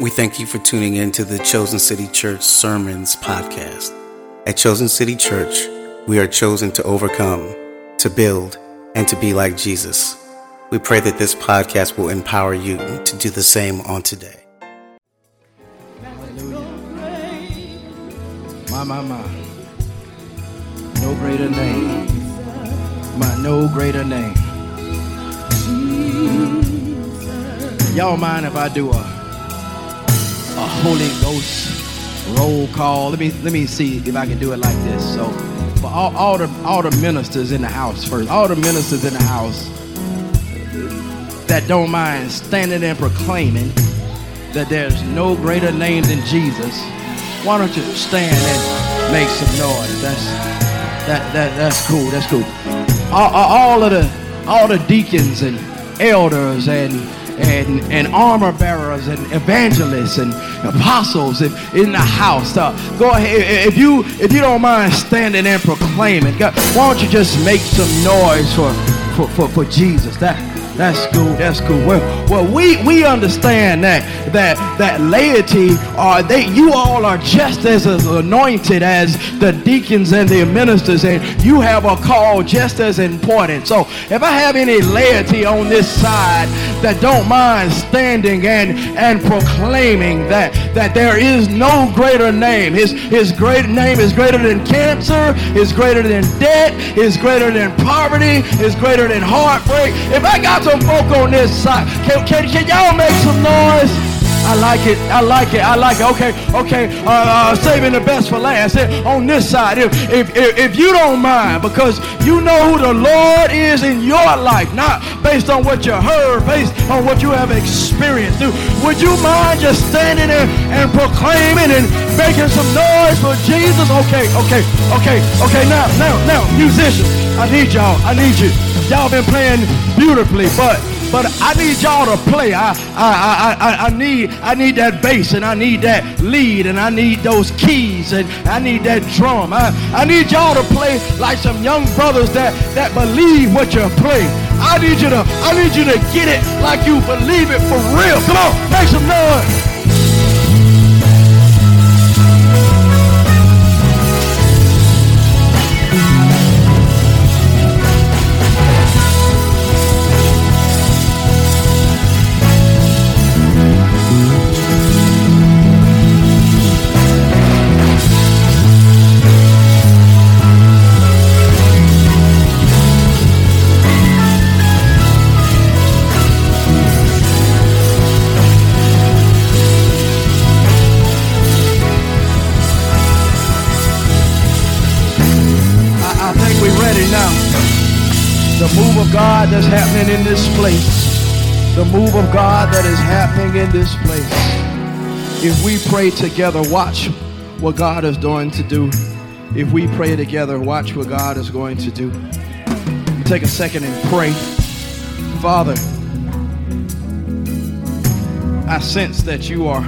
We thank you for tuning in to the Chosen City Church Sermons podcast. At Chosen City Church, we are chosen to overcome, to build, and to be like Jesus. We pray that this podcast will empower you to do the same on today. Hallelujah. My, my, my. No greater name. My no greater name. Y'all mind if I do a a Holy Ghost roll call. Let me let me see if I can do it like this. So for all, all the all the ministers in the house first, all the ministers in the house that don't mind standing and proclaiming that there's no greater name than Jesus, why don't you stand and make some noise? That's that that that's cool. That's cool. All, all of the all the deacons and elders and and, and armor bearers and evangelists and apostles in, in the house. Uh, go ahead. If you, if you don't mind standing and proclaiming, God, why don't you just make some noise for, for, for, for Jesus? That, that's cool. That's cool. Well, well, we we understand that that that laity are they you all are just as anointed as the deacons and the ministers, and you have a call just as important. So, if I have any laity on this side that don't mind standing and and proclaiming that that there is no greater name, his his great name is greater than cancer, is greater than debt, is greater than poverty, is greater than heartbreak. If I got some folk on can y'all make some noise? I like it. I like it. I like it. Okay, okay. Uh, uh, saving the best for last. On this side, if, if, if, if you don't mind, because you know who the Lord is in your life, not based on what you heard, based on what you have experienced. Dude, would you mind just standing there and proclaiming and making some noise for Jesus? Okay, okay, okay, okay. Now, now, now, musicians, I need y'all. I need you. Y'all been playing beautifully, but but I need y'all to play. I, I, I, I, I need, I need that bass and I need that lead and I need those keys and I need that drum. I, I need y'all to play like some young brothers that, that believe what you play. I need you to, I need you to get it like you believe it for real. Come on, make some noise. Happening in this place, the move of God that is happening in this place. If we pray together, watch what God is going to do. If we pray together, watch what God is going to do. Take a second and pray. Father, I sense that you are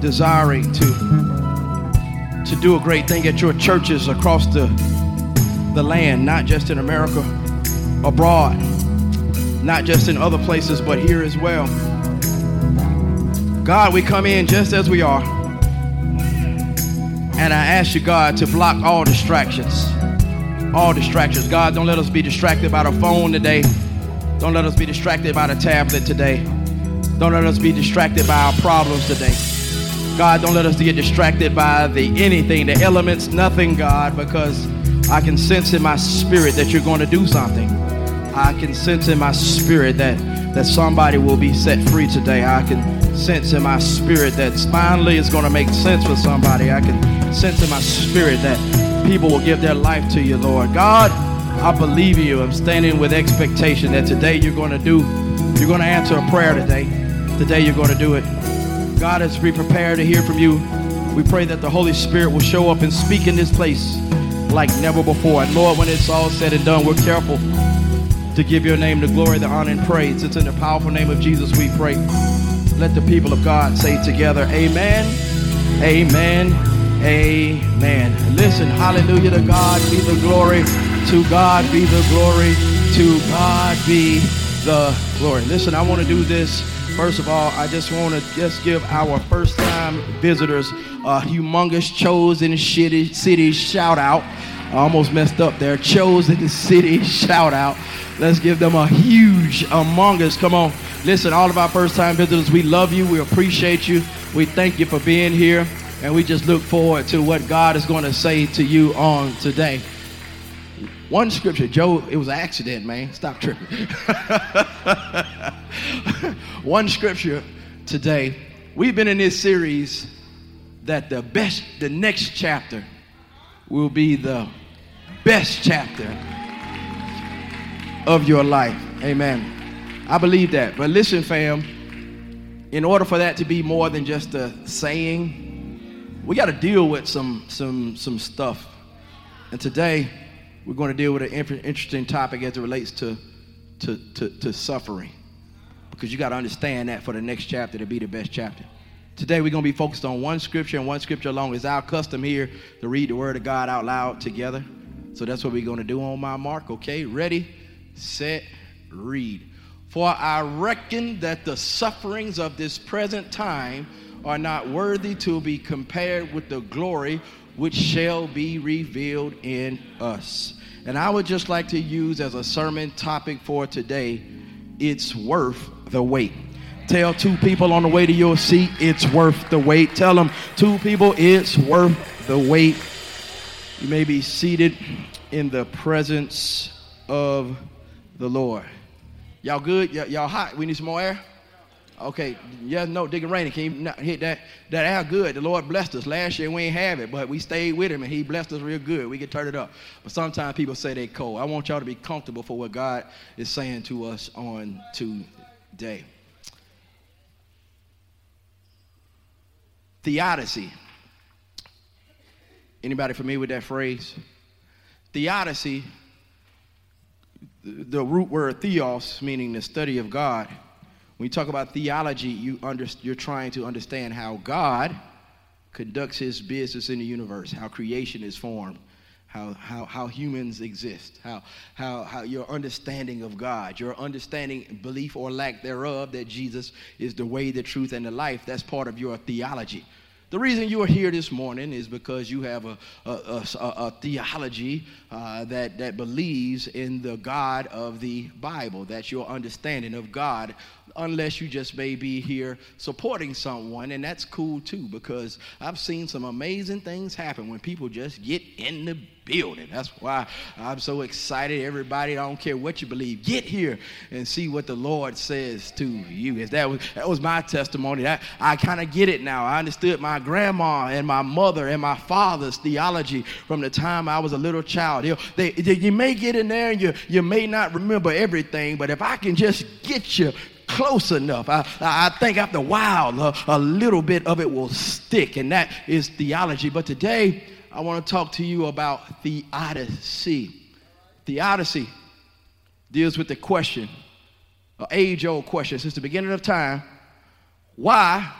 desiring to, to do a great thing at your churches across the the land, not just in America, abroad, not just in other places, but here as well. God, we come in just as we are. And I ask you, God, to block all distractions. All distractions. God, don't let us be distracted by the phone today. Don't let us be distracted by the tablet today. Don't let us be distracted by our problems today. God, don't let us get distracted by the anything, the elements, nothing, God, because I can sense in my spirit that you're going to do something. I can sense in my spirit that that somebody will be set free today. I can sense in my spirit that finally it's going to make sense for somebody. I can sense in my spirit that people will give their life to you, Lord. God, I believe you. I'm standing with expectation that today you're going to do, you're going to answer a prayer today. Today you're going to do it. God, as we prepare to hear from you, we pray that the Holy Spirit will show up and speak in this place like never before. And Lord, when it's all said and done, we're careful to give your name the glory, the honor, and praise. It's in the powerful name of Jesus we pray. Let the people of God say together, Amen, Amen, Amen. Listen, hallelujah to God be the glory, to God be the glory, to God be the glory. Listen, I want to do this First of all, I just want to just give our first time visitors a humongous chosen city, shout out. I almost messed up there. Chosen city shout out. Let's give them a huge among us. Come on. Listen, all of our first time visitors, we love you. We appreciate you. We thank you for being here. And we just look forward to what God is going to say to you on today. One scripture, Joe, it was an accident, man. Stop tripping. One scripture today. We've been in this series that the best, the next chapter will be the best chapter of your life. Amen. I believe that. But listen, fam, in order for that to be more than just a saying, we got to deal with some some some stuff. And today we're going to deal with an interesting topic as it relates to, to, to, to suffering. Because you got to understand that for the next chapter to be the best chapter. Today we're going to be focused on one scripture and one scripture alone. It's our custom here to read the word of God out loud together. So that's what we're going to do on my mark. Okay, ready, set, read. For I reckon that the sufferings of this present time are not worthy to be compared with the glory which shall be revealed in us. And I would just like to use as a sermon topic for today it's worth the wait. Tell two people on the way to your seat, it's worth the wait. Tell them, two people, it's worth the wait. You may be seated in the presence of the Lord. Y'all good? Y- y'all hot? We need some more air? Okay, yeah, no, Digging Rainy, can you not hit that? That air good. The Lord blessed us. Last year we ain't have it, but we stayed with him and he blessed us real good. We could turn it up. But sometimes people say they cold. I want y'all to be comfortable for what God is saying to us on today. Theodicy. Anybody familiar with that phrase? Theodicy, the root word theos, meaning the study of God when you talk about theology, you under, you're trying to understand how God conducts his business in the universe, how creation is formed, how, how, how humans exist, how, how, how your understanding of God, your understanding, belief or lack thereof, that Jesus is the way, the truth, and the life, that's part of your theology. The reason you are here this morning is because you have a, a, a, a theology uh, that, that believes in the God of the Bible. That's your understanding of God, unless you just may be here supporting someone, and that's cool too, because I've seen some amazing things happen when people just get in the building. That's why I'm so excited. Everybody, I don't care what you believe, get here and see what the Lord says to you. That was that was my testimony. That I kind of get it now. I understood my grandma and my mother and my father's theology from the time I was a little child. You, know, they, they, you may get in there and you you may not remember everything, but if I can just get you close enough. I, I think after a while, a, a little bit of it will stick, and that is theology. But today, I want to talk to you about theodicy. Theodicy deals with the question, an age old question since the beginning of time why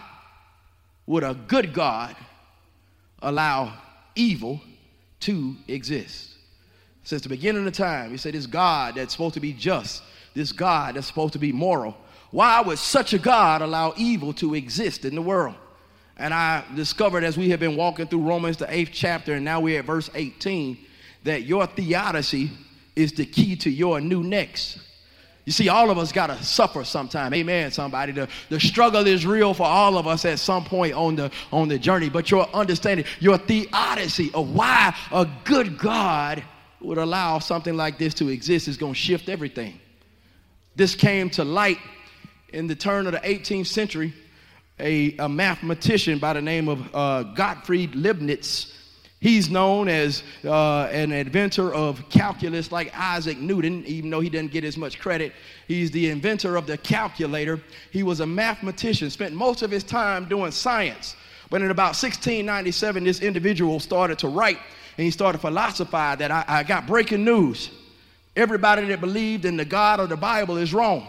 would a good God allow evil to exist? Since the beginning of time, you say this God that's supposed to be just, this God that's supposed to be moral, why would such a God allow evil to exist in the world? And I discovered as we have been walking through Romans, the eighth chapter, and now we're at verse 18, that your theodicy is the key to your new next. You see, all of us got to suffer sometime. Amen, somebody. The, the struggle is real for all of us at some point on the, on the journey. But your understanding, your theodicy of why a good God would allow something like this to exist is going to shift everything. This came to light in the turn of the 18th century a, a mathematician by the name of uh, Gottfried Leibniz. He's known as uh, an inventor of calculus like Isaac Newton, even though he didn't get as much credit. He's the inventor of the calculator. He was a mathematician, spent most of his time doing science. But in about 1697, this individual started to write and he started to philosophize that I, I got breaking news. Everybody that believed in the God of the Bible is wrong.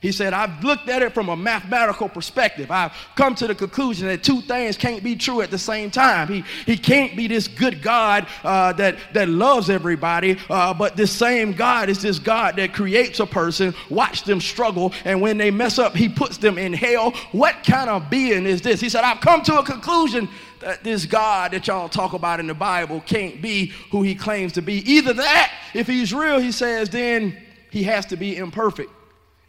He said, I've looked at it from a mathematical perspective. I've come to the conclusion that two things can't be true at the same time. He, he can't be this good God uh, that, that loves everybody, uh, but this same God is this God that creates a person, watch them struggle, and when they mess up, he puts them in hell. What kind of being is this? He said, I've come to a conclusion that this God that y'all talk about in the Bible can't be who he claims to be. Either that, if he's real, he says, then he has to be imperfect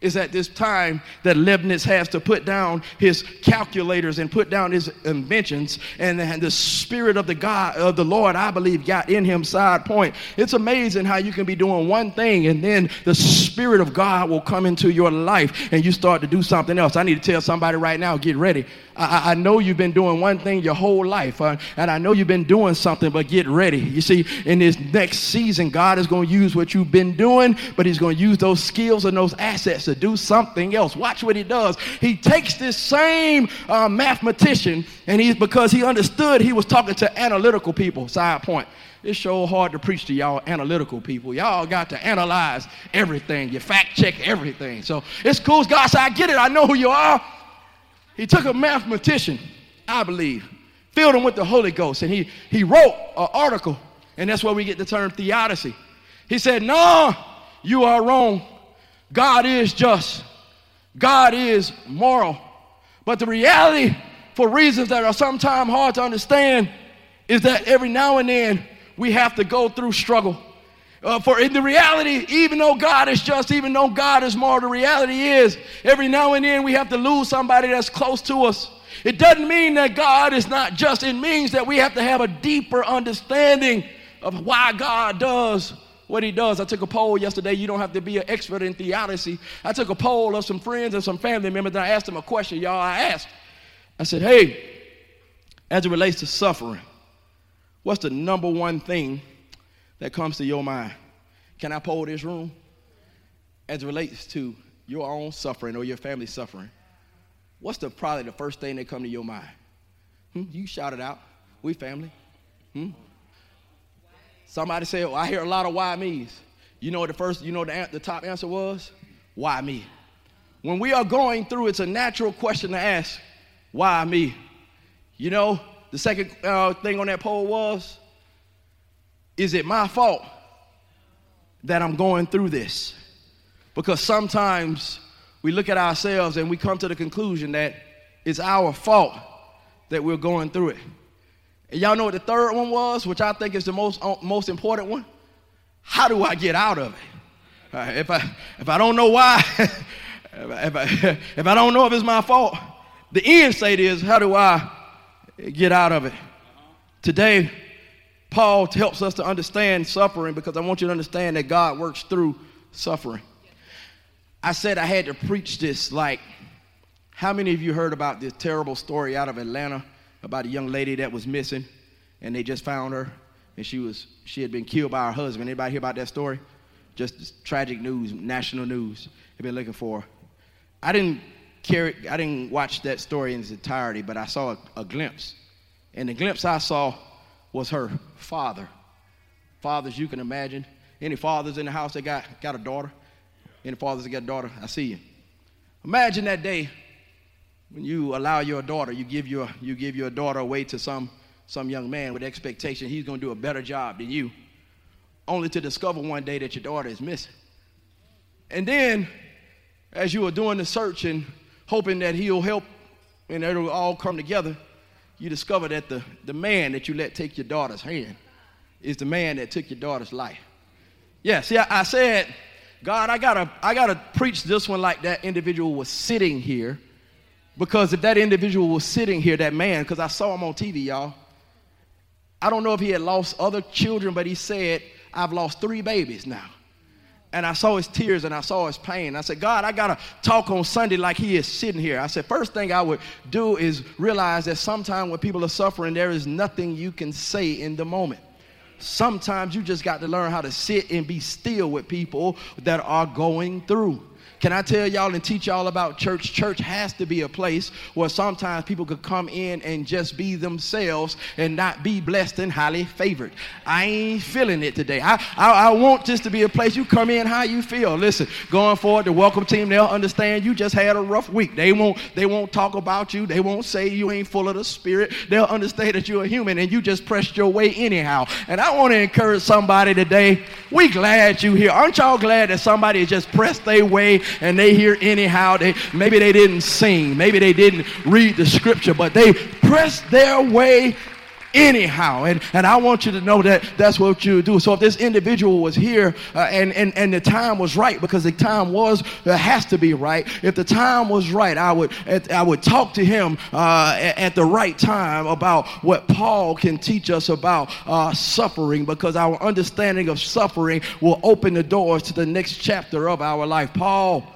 is at this time that Leibniz has to put down his calculators and put down his inventions, and, and the spirit of the God of the Lord, I believe, got in him side point. It's amazing how you can be doing one thing and then the spirit of God will come into your life and you start to do something else. I need to tell somebody right now, get ready. I, I know you've been doing one thing your whole life, uh, and I know you've been doing something, but get ready. You see, in this next season, God is going to use what you've been doing, but He's going to use those skills and those assets to do something else. Watch what He does. He takes this same uh, mathematician, and he's because he understood he was talking to analytical people. Side point. It's so hard to preach to y'all analytical people. Y'all got to analyze everything. You fact check everything. So it's cool. God said, I get it. I know who you are. He took a mathematician, I believe, filled him with the Holy Ghost, and he, he wrote an article, and that's where we get the term theodicy. He said, No, you are wrong. God is just, God is moral. But the reality, for reasons that are sometimes hard to understand, is that every now and then we have to go through struggle. Uh, for in the reality, even though God is just, even though God is more, the reality is every now and then we have to lose somebody that's close to us. It doesn't mean that God is not just, it means that we have to have a deeper understanding of why God does what he does. I took a poll yesterday. You don't have to be an expert in theodicy. I took a poll of some friends and some family members, and I asked them a question, y'all. I asked, I said, hey, as it relates to suffering, what's the number one thing that comes to your mind? Can I poll this room? As it relates to your own suffering or your family suffering, what's the probably the first thing that come to your mind? Hmm? You shout it out. We family. Hmm? Somebody said, well, I hear a lot of why me's. You know what the first, you know the, the top answer was? Why me? When we are going through, it's a natural question to ask, why me? You know, the second uh, thing on that poll was, is it my fault that I'm going through this? Because sometimes we look at ourselves and we come to the conclusion that it's our fault that we're going through it. And y'all know what the third one was, which I think is the most, uh, most important one? How do I get out of it? Uh, if, I, if I don't know why, if, I, if I don't know if it's my fault, the end state is how do I get out of it? Today, Paul helps us to understand suffering because I want you to understand that God works through suffering. I said I had to preach this like, how many of you heard about this terrible story out of Atlanta about a young lady that was missing and they just found her and she was she had been killed by her husband. Anybody hear about that story? Just tragic news, national news. They've been looking for her. I didn't carry I didn't watch that story in its entirety, but I saw a, a glimpse. And the glimpse I saw was her father. Fathers, you can imagine. Any fathers in the house that got, got a daughter? Any fathers that got a daughter? I see you. Imagine that day when you allow your daughter, you give your, you give your daughter away to some, some young man with expectation he's going to do a better job than you, only to discover one day that your daughter is missing. And then, as you are doing the search and hoping that he'll help and it'll all come together, you discover that the, the man that you let take your daughter's hand is the man that took your daughter's life. Yeah, see, I, I said, God, I gotta, I gotta preach this one like that individual was sitting here. Because if that individual was sitting here, that man, because I saw him on TV, y'all. I don't know if he had lost other children, but he said, I've lost three babies now and I saw his tears and I saw his pain. I said, God, I got to talk on Sunday like he is sitting here. I said, first thing I would do is realize that sometimes when people are suffering, there is nothing you can say in the moment. Sometimes you just got to learn how to sit and be still with people that are going through. Can I tell y'all and teach y'all about church? Church has to be a place where sometimes people could come in and just be themselves and not be blessed and highly favored. I ain't feeling it today. I, I, I want this to be a place you come in how you feel. Listen, going forward, the welcome team, they'll understand you just had a rough week. They won't, they won't talk about you. They won't say you ain't full of the spirit. They'll understand that you're a human and you just pressed your way anyhow. And I want to encourage somebody today. We glad you here. Aren't y'all glad that somebody just pressed their way and they hear anyhow. They maybe they didn't sing, maybe they didn't read the scripture, but they pressed their way anyhow. And, and I want you to know that that's what you do. So if this individual was here uh, and, and, and the time was right, because the time was, it has to be right. If the time was right, I would, I would talk to him uh, at the right time about what Paul can teach us about uh, suffering, because our understanding of suffering will open the doors to the next chapter of our life. Paul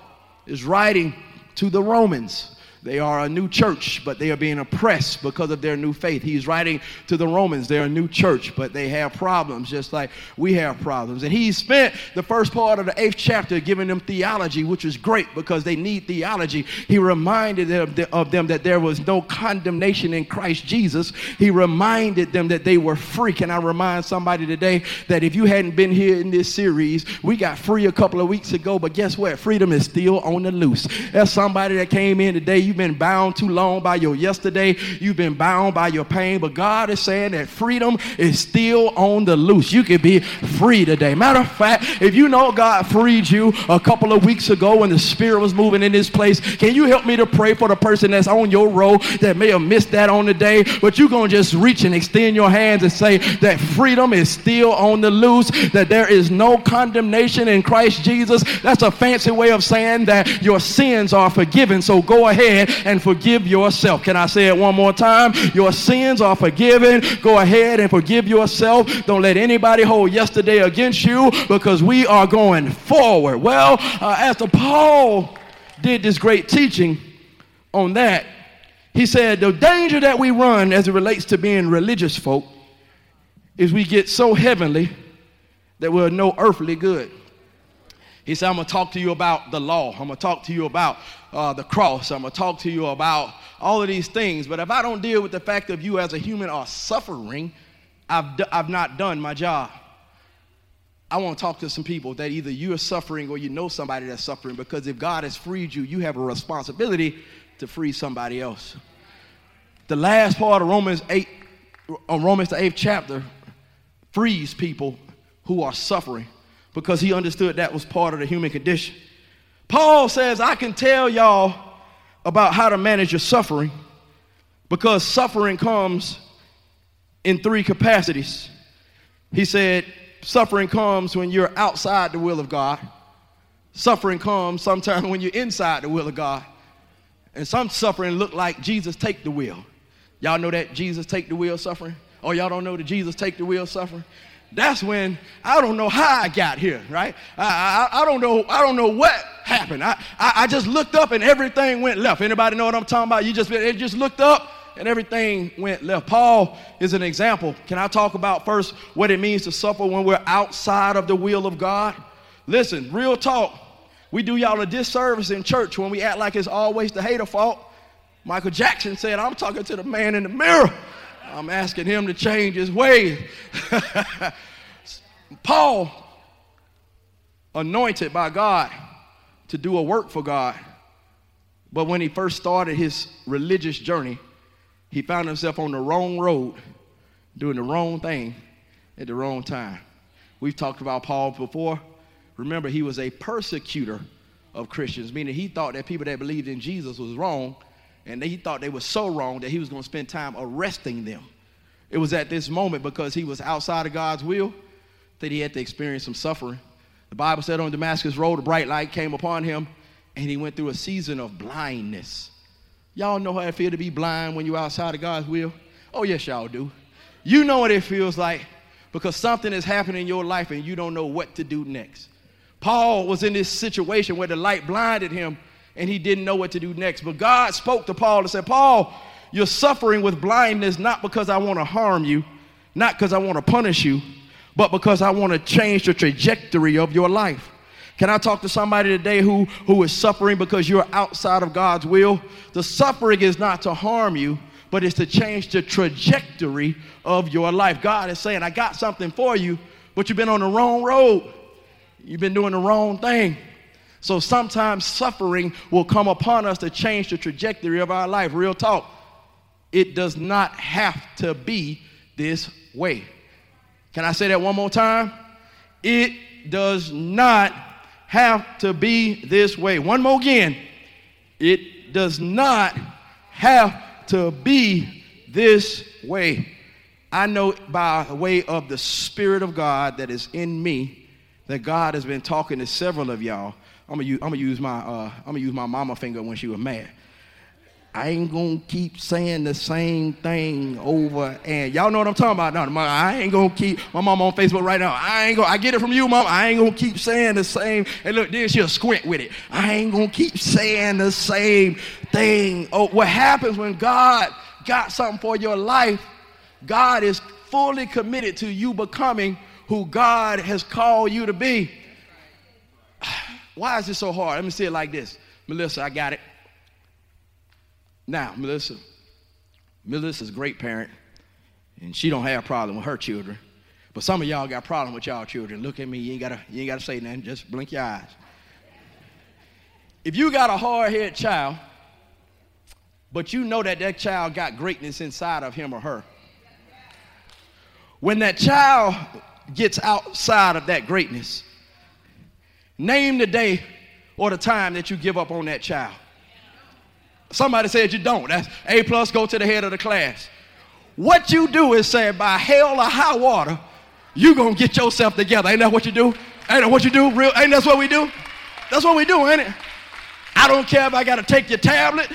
is writing to the Romans. They are a new church, but they are being oppressed because of their new faith. He's writing to the Romans. They're a new church, but they have problems just like we have problems. And he spent the first part of the eighth chapter giving them theology, which is great because they need theology. He reminded them of them that there was no condemnation in Christ Jesus. He reminded them that they were free. Can I remind somebody today that if you hadn't been here in this series, we got free a couple of weeks ago, but guess what? Freedom is still on the loose. There's somebody that came in today. You You've been bound too long by your yesterday. You've been bound by your pain. But God is saying that freedom is still on the loose. You can be free today. Matter of fact, if you know God freed you a couple of weeks ago when the Spirit was moving in this place, can you help me to pray for the person that's on your row that may have missed that on the day? But you're going to just reach and extend your hands and say that freedom is still on the loose, that there is no condemnation in Christ Jesus. That's a fancy way of saying that your sins are forgiven. So go ahead and forgive yourself. Can I say it one more time? Your sins are forgiven. Go ahead and forgive yourself. Don't let anybody hold yesterday against you because we are going forward. Well, uh, after Paul did this great teaching on that, he said the danger that we run as it relates to being religious folk is we get so heavenly that we're no earthly good. He said, I'm going to talk to you about the law. I'm going to talk to you about uh, the cross. I'm going to talk to you about all of these things. But if I don't deal with the fact of you as a human are suffering, I've, d- I've not done my job. I want to talk to some people that either you are suffering or you know somebody that's suffering because if God has freed you, you have a responsibility to free somebody else. The last part of Romans 8, uh, Romans the 8th chapter, frees people who are suffering because he understood that was part of the human condition. Paul says, I can tell y'all about how to manage your suffering because suffering comes in three capacities. He said, suffering comes when you're outside the will of God. Suffering comes sometimes when you're inside the will of God. And some suffering look like Jesus take the wheel. Y'all know that Jesus take the wheel suffering? Or y'all don't know that Jesus take the wheel suffering? That's when I don't know how I got here, right? I, I, I don't know, I don't know what happened. I, I, I, just looked up and everything went left. Anybody know what I'm talking about? You just, it just looked up and everything went left. Paul is an example. Can I talk about first what it means to suffer when we're outside of the will of God? Listen, real talk. We do y'all a disservice in church when we act like it's always the hater fault. Michael Jackson said, I'm talking to the man in the mirror. I'm asking him to change his ways. Paul, anointed by God to do a work for God, but when he first started his religious journey, he found himself on the wrong road, doing the wrong thing at the wrong time. We've talked about Paul before. Remember, he was a persecutor of Christians, meaning he thought that people that believed in Jesus was wrong and he thought they were so wrong that he was going to spend time arresting them. It was at this moment because he was outside of God's will that he had to experience some suffering. The Bible said on Damascus Road, a bright light came upon him, and he went through a season of blindness. Y'all know how it feels to be blind when you're outside of God's will? Oh, yes, y'all do. You know what it feels like because something is happening in your life and you don't know what to do next. Paul was in this situation where the light blinded him and he didn't know what to do next. But God spoke to Paul and said, Paul, you're suffering with blindness not because I want to harm you, not because I want to punish you, but because I want to change the trajectory of your life. Can I talk to somebody today who, who is suffering because you're outside of God's will? The suffering is not to harm you, but it's to change the trajectory of your life. God is saying, I got something for you, but you've been on the wrong road. You've been doing the wrong thing. So sometimes suffering will come upon us to change the trajectory of our life. Real talk. It does not have to be this way. Can I say that one more time? It does not have to be this way. One more again. It does not have to be this way. I know by way of the Spirit of God that is in me that God has been talking to several of y'all. I'm gonna use, my uh, I'm gonna use my mama finger when she was mad. I ain't gonna keep saying the same thing over and y'all know what I'm talking about. No, I ain't gonna keep my mom on Facebook right now. I ain't gonna I get it from you, mom. I ain't gonna keep saying the same. And look, then she'll squint with it. I ain't gonna keep saying the same thing. Oh, what happens when God got something for your life? God is fully committed to you becoming who God has called you to be. Why is this so hard? Let me say it like this. Melissa, I got it. Now, Melissa, Melissa's a great parent, and she don't have a problem with her children. But some of y'all got a problem with y'all children. Look at me, you ain't gotta, you ain't gotta say nothing, just blink your eyes. If you got a hard-headed child, but you know that that child got greatness inside of him or her, when that child gets outside of that greatness, name the day or the time that you give up on that child. Somebody said you don't. That's A plus, go to the head of the class. What you do is say, by hell or high water, you gonna get yourself together. Ain't that what you do? Ain't that what you do? Real ain't that what we do? That's what we do, ain't it? I don't care if I gotta take your tablet.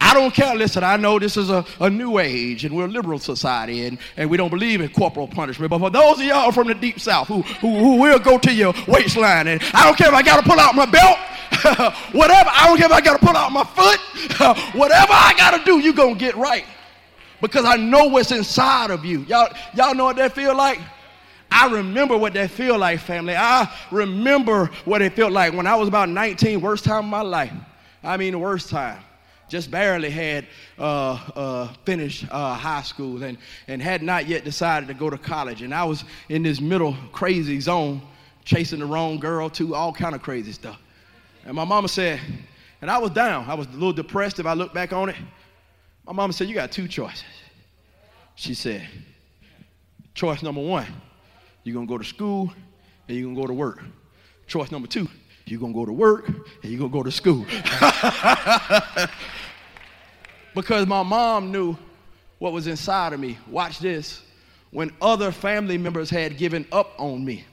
I don't care. Listen, I know this is a, a new age and we're a liberal society and, and we don't believe in corporal punishment. But for those of y'all from the deep south who, who, who will go to your waistline and I don't care if I got to pull out my belt, whatever, I don't care if I got to pull out my foot, whatever I got to do, you're going to get right. Because I know what's inside of you. Y'all, y'all know what that feel like? I remember what that feel like, family. I remember what it felt like when I was about 19, worst time of my life. I mean, the worst time just barely had uh, uh, finished uh, high school and, and had not yet decided to go to college. And I was in this middle crazy zone, chasing the wrong girl too, all kind of crazy stuff. And my mama said, and I was down. I was a little depressed if I look back on it. My mama said, you got two choices. She said, choice number one, you're going to go to school and you're going to go to work. Choice number two, you're going to go to work and you're going to go to school. because my mom knew what was inside of me. Watch this. When other family members had given up on me.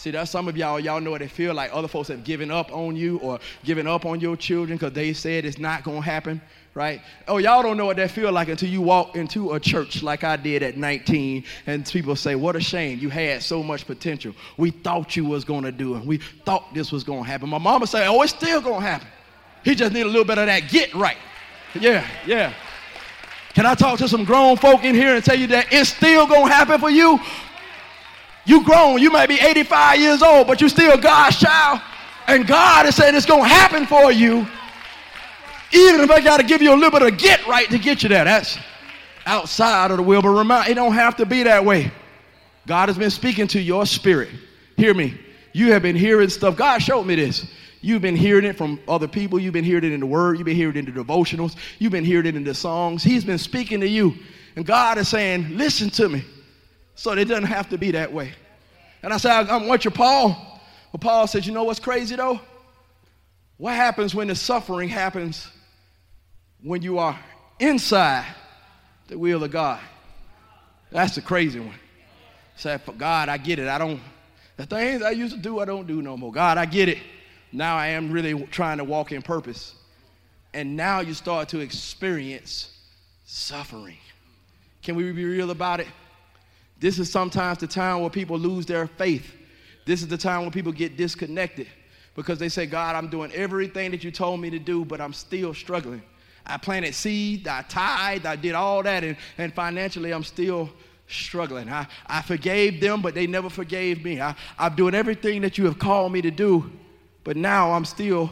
See, that's some of y'all, y'all know what it feel like. Other folks have given up on you or given up on your children because they said it's not going to happen, right? Oh, y'all don't know what that feel like until you walk into a church like I did at 19 and people say, what a shame. You had so much potential. We thought you was going to do it. We thought this was going to happen. My mama said, oh, it's still going to happen. He just need a little bit of that get right. Yeah, yeah. Can I talk to some grown folk in here and tell you that it's still going to happen for you? You grown, you might be 85 years old, but you still God's child. And God is saying it's going to happen for you. Even if I got to give you a little bit of get right to get you there. That's outside of the will. But it don't have to be that way. God has been speaking to your spirit. Hear me. You have been hearing stuff. God showed me this. You've been hearing it from other people. You've been hearing it in the word. You've been hearing it in the devotionals. You've been hearing it in the songs. He's been speaking to you. And God is saying, listen to me. So it doesn't have to be that way. And I said, I'm want you, Paul. But Paul said, you know what's crazy though? What happens when the suffering happens when you are inside the will of God? That's the crazy one. Say, for God, I get it. I don't, the things I used to do, I don't do no more. God, I get it. Now I am really trying to walk in purpose. And now you start to experience suffering. Can we be real about it? This is sometimes the time where people lose their faith. This is the time when people get disconnected because they say, God, I'm doing everything that you told me to do, but I'm still struggling. I planted seed, I tithed, I did all that, and, and financially I'm still struggling. I, I forgave them, but they never forgave me. I, I'm doing everything that you have called me to do, But now I'm still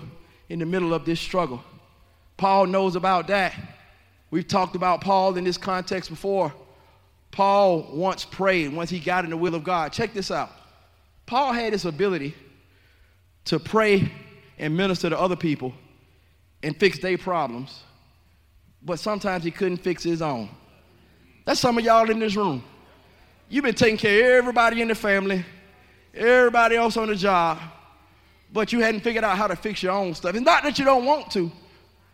in the middle of this struggle. Paul knows about that. We've talked about Paul in this context before. Paul once prayed once he got in the will of God. Check this out. Paul had this ability to pray and minister to other people and fix their problems, but sometimes he couldn't fix his own. That's some of y'all in this room. You've been taking care of everybody in the family, everybody else on the job, but you hadn't figured out how to fix your own stuff. It's not that you don't want to,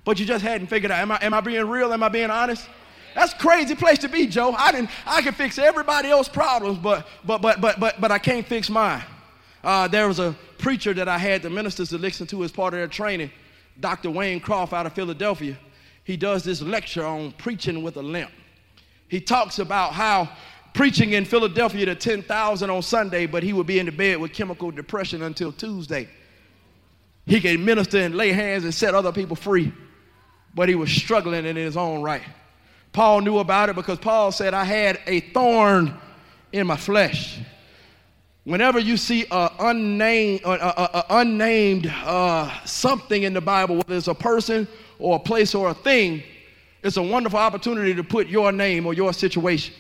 but you just hadn't figured out. Am I, am I being real? Am I being honest? That's crazy place to be, Joe. I didn't. I can fix everybody else's problems, but but but but but but I can't fix mine. Uh, there was a preacher that I had the ministers to listen to as part of their training, Dr. Wayne Croft out of Philadelphia. He does this lecture on preaching with a limp. He talks about how preaching in Philadelphia to 10,000 on Sunday, but he would be in the bed with chemical depression until Tuesday. He could minister and lay hands and set other people free, but he was struggling in his own right. Paul knew about it because Paul said, I had a thorn in my flesh. Whenever you see a unnamed, a, a, a unnamed uh, something in the Bible, whether it's a person or a place or a thing, it's a wonderful opportunity to put your name or your situation.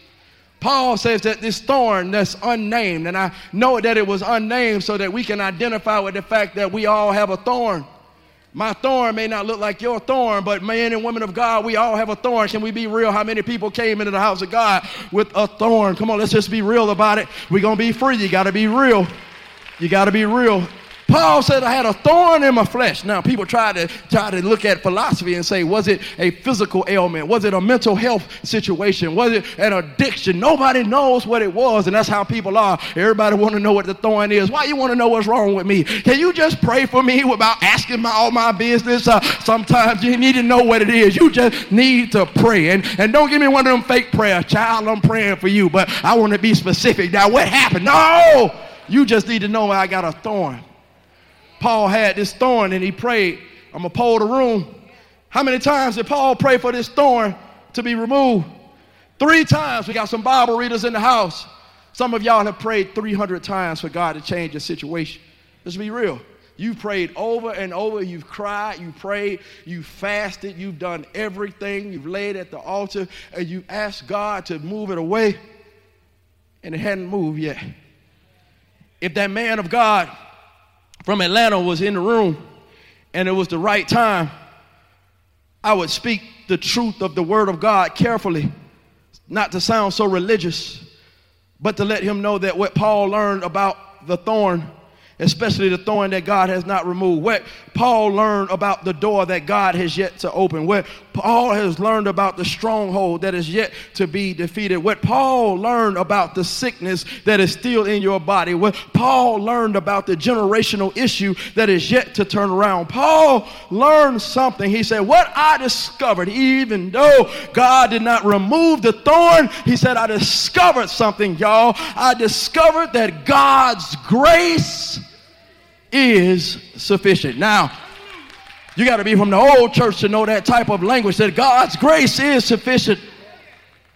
Paul says that this thorn that's unnamed, and I know that it was unnamed so that we can identify with the fact that we all have a thorn. My thorn may not look like your thorn, but men and women of God, we all have a thorn. Can we be real? How many people came into the house of God with a thorn? Come on, let's just be real about it. We're going to be free. You got to be real. You got to be real. Paul said, I had a thorn in my flesh. Now, people try to try to look at philosophy and say, was it a physical ailment? Was it a mental health situation? Was it an addiction? Nobody knows what it was, and that's how people are. Everybody want to know what the thorn is. Why you want to know what's wrong with me? Can you just pray for me without asking my, all my business? Uh, sometimes you need to know what it is. You just need to pray. And, and don't give me one of them fake prayers. Child, I'm praying for you, but I want to be specific. Now, what happened? No! You just need to know I got a thorn. Paul had this thorn and he prayed, I'm going to pull the room. How many times did Paul pray for this thorn to be removed? Three times. We got some Bible readers in the house. Some of y'all have prayed 300 times for God to change your situation. Let's be real. You've prayed over and over. You've cried, you prayed, you fasted, you've done everything. You've laid at the altar and you asked God to move it away, and it hadn't moved yet. If that man of God from Atlanta was in the room and it was the right time, I would speak the truth of the Word of God carefully, not to sound so religious, but to let him know that what Paul learned about the thorn especially the thorn that God has not removed. What Paul learned about the door that God has yet to open. What Paul has learned about the stronghold that is yet to be defeated. What Paul learned about the sickness that is still in your body. What Paul learned about the generational issue that is yet to turn around. Paul learned something. He said, What I discovered, even though God did not remove the thorn, he said, I discovered something, y'all. I discovered that God's grace is sufficient. Now, you got to be from the old church to know that type of language that God's grace is sufficient.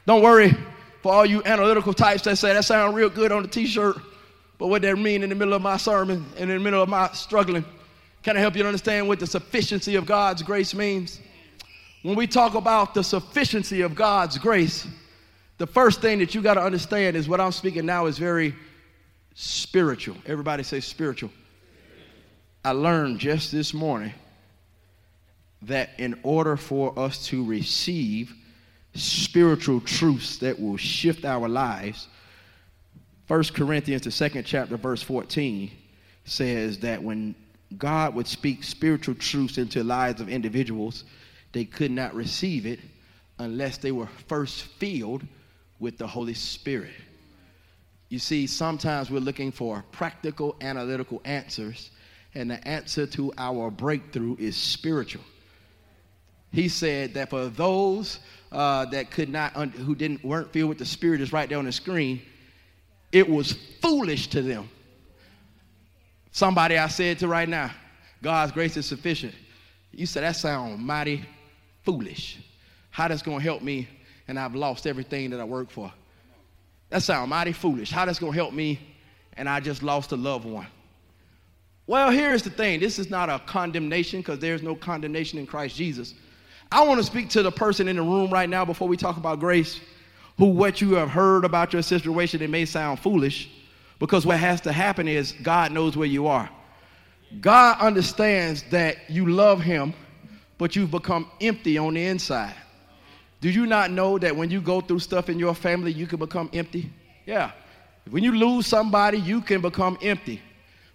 Don't worry for all you analytical types that say that sounds real good on the t-shirt, but what that mean in the middle of my sermon and in the middle of my struggling. Can I help you understand what the sufficiency of God's grace means? When we talk about the sufficiency of God's grace, the first thing that you got to understand is what I'm speaking now is very spiritual. Everybody say spiritual. I learned just this morning that in order for us to receive spiritual truths that will shift our lives, 1 Corinthians, the second chapter, verse 14, says that when God would speak spiritual truths into lives of individuals, they could not receive it unless they were first filled with the Holy Spirit. You see, sometimes we're looking for practical, analytical answers and the answer to our breakthrough is spiritual. He said that for those uh, that could not, un- who didn't, weren't filled with the Spirit, is right there on the screen. It was foolish to them. Somebody I said to right now, God's grace is sufficient. You said that sounds mighty foolish. How that's gonna help me, and I've lost everything that I work for. That sounds mighty foolish. How that's gonna help me, and I just lost a loved one. Well, here's the thing this is not a condemnation because there's no condemnation in Christ Jesus. I want to speak to the person in the room right now before we talk about grace, who what you have heard about your situation, it may sound foolish because what has to happen is God knows where you are. God understands that you love Him, but you've become empty on the inside. Do you not know that when you go through stuff in your family, you can become empty? Yeah. When you lose somebody, you can become empty.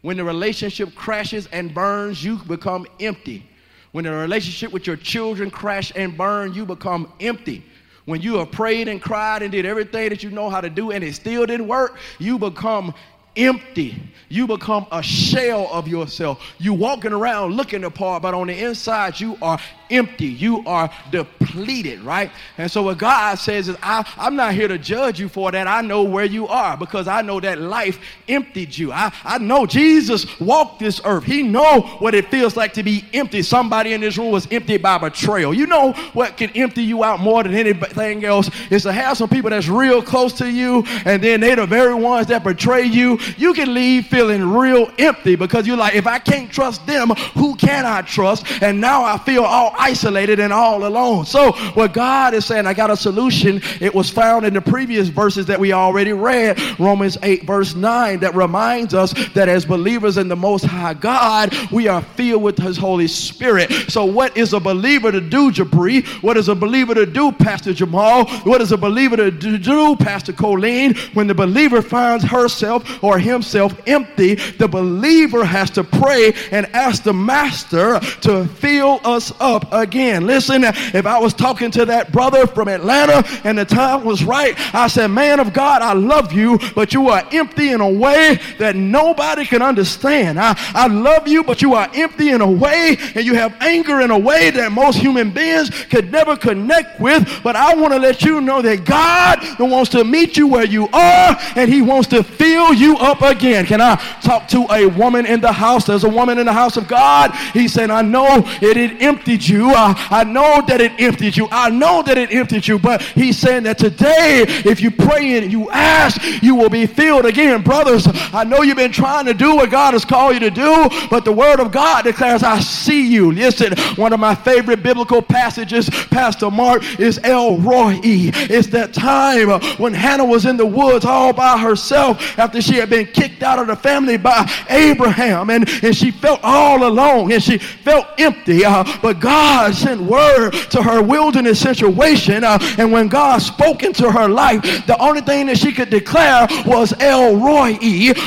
When the relationship crashes and burns, you become empty. When the relationship with your children crash and burn, you become empty. When you have prayed and cried and did everything that you know how to do and it still didn't work, you become empty. You become a shell of yourself. You walking around looking the part, but on the inside you are empty. You are depleted, right? And so what God says is, I, I'm not here to judge you for that. I know where you are because I know that life emptied you. I, I know Jesus walked this earth. He know what it feels like to be empty. Somebody in this room was emptied by betrayal. You know what can empty you out more than anything else is to have some people that's real close to you and then they're the very ones that betray you. You can leave feeling real empty because you're like, if I can't trust them, who can I trust? And now I feel all isolated and all alone. So, what God is saying, I got a solution. It was found in the previous verses that we already read, Romans 8, verse 9, that reminds us that as believers in the Most High God, we are filled with His Holy Spirit. So, what is a believer to do, Jabri? What is a believer to do, Pastor Jamal? What is a believer to do, Pastor Colleen? When the believer finds herself or himself empty, the believer has to pray and ask the Master to fill us up again. Listen, if I was talking to that brother from Atlanta and the time was right, I said, Man of God, I love you, but you are empty in a way that nobody can understand. I, I love you, but you are empty in a way, and you have anger in a way that most human beings could never connect with. But I want to let you know that God wants to meet you where you are, and He wants to fill you up again. Can I talk to a woman in the house? There's a woman in the house of God. He said, I know it, it emptied you you. Uh, I know that it emptied you. I know that it emptied you. But he's saying that today, if you pray and you ask, you will be filled again. Brothers, I know you've been trying to do what God has called you to do, but the word of God declares, I see you. Listen, one of my favorite biblical passages, Pastor Mark, is El Roi. It's that time when Hannah was in the woods all by herself after she had been kicked out of the family by Abraham and, and she felt all alone and she felt empty. Uh, but God God sent word to her wilderness situation. Uh, and when God spoke into her life, the only thing that she could declare was El Roi,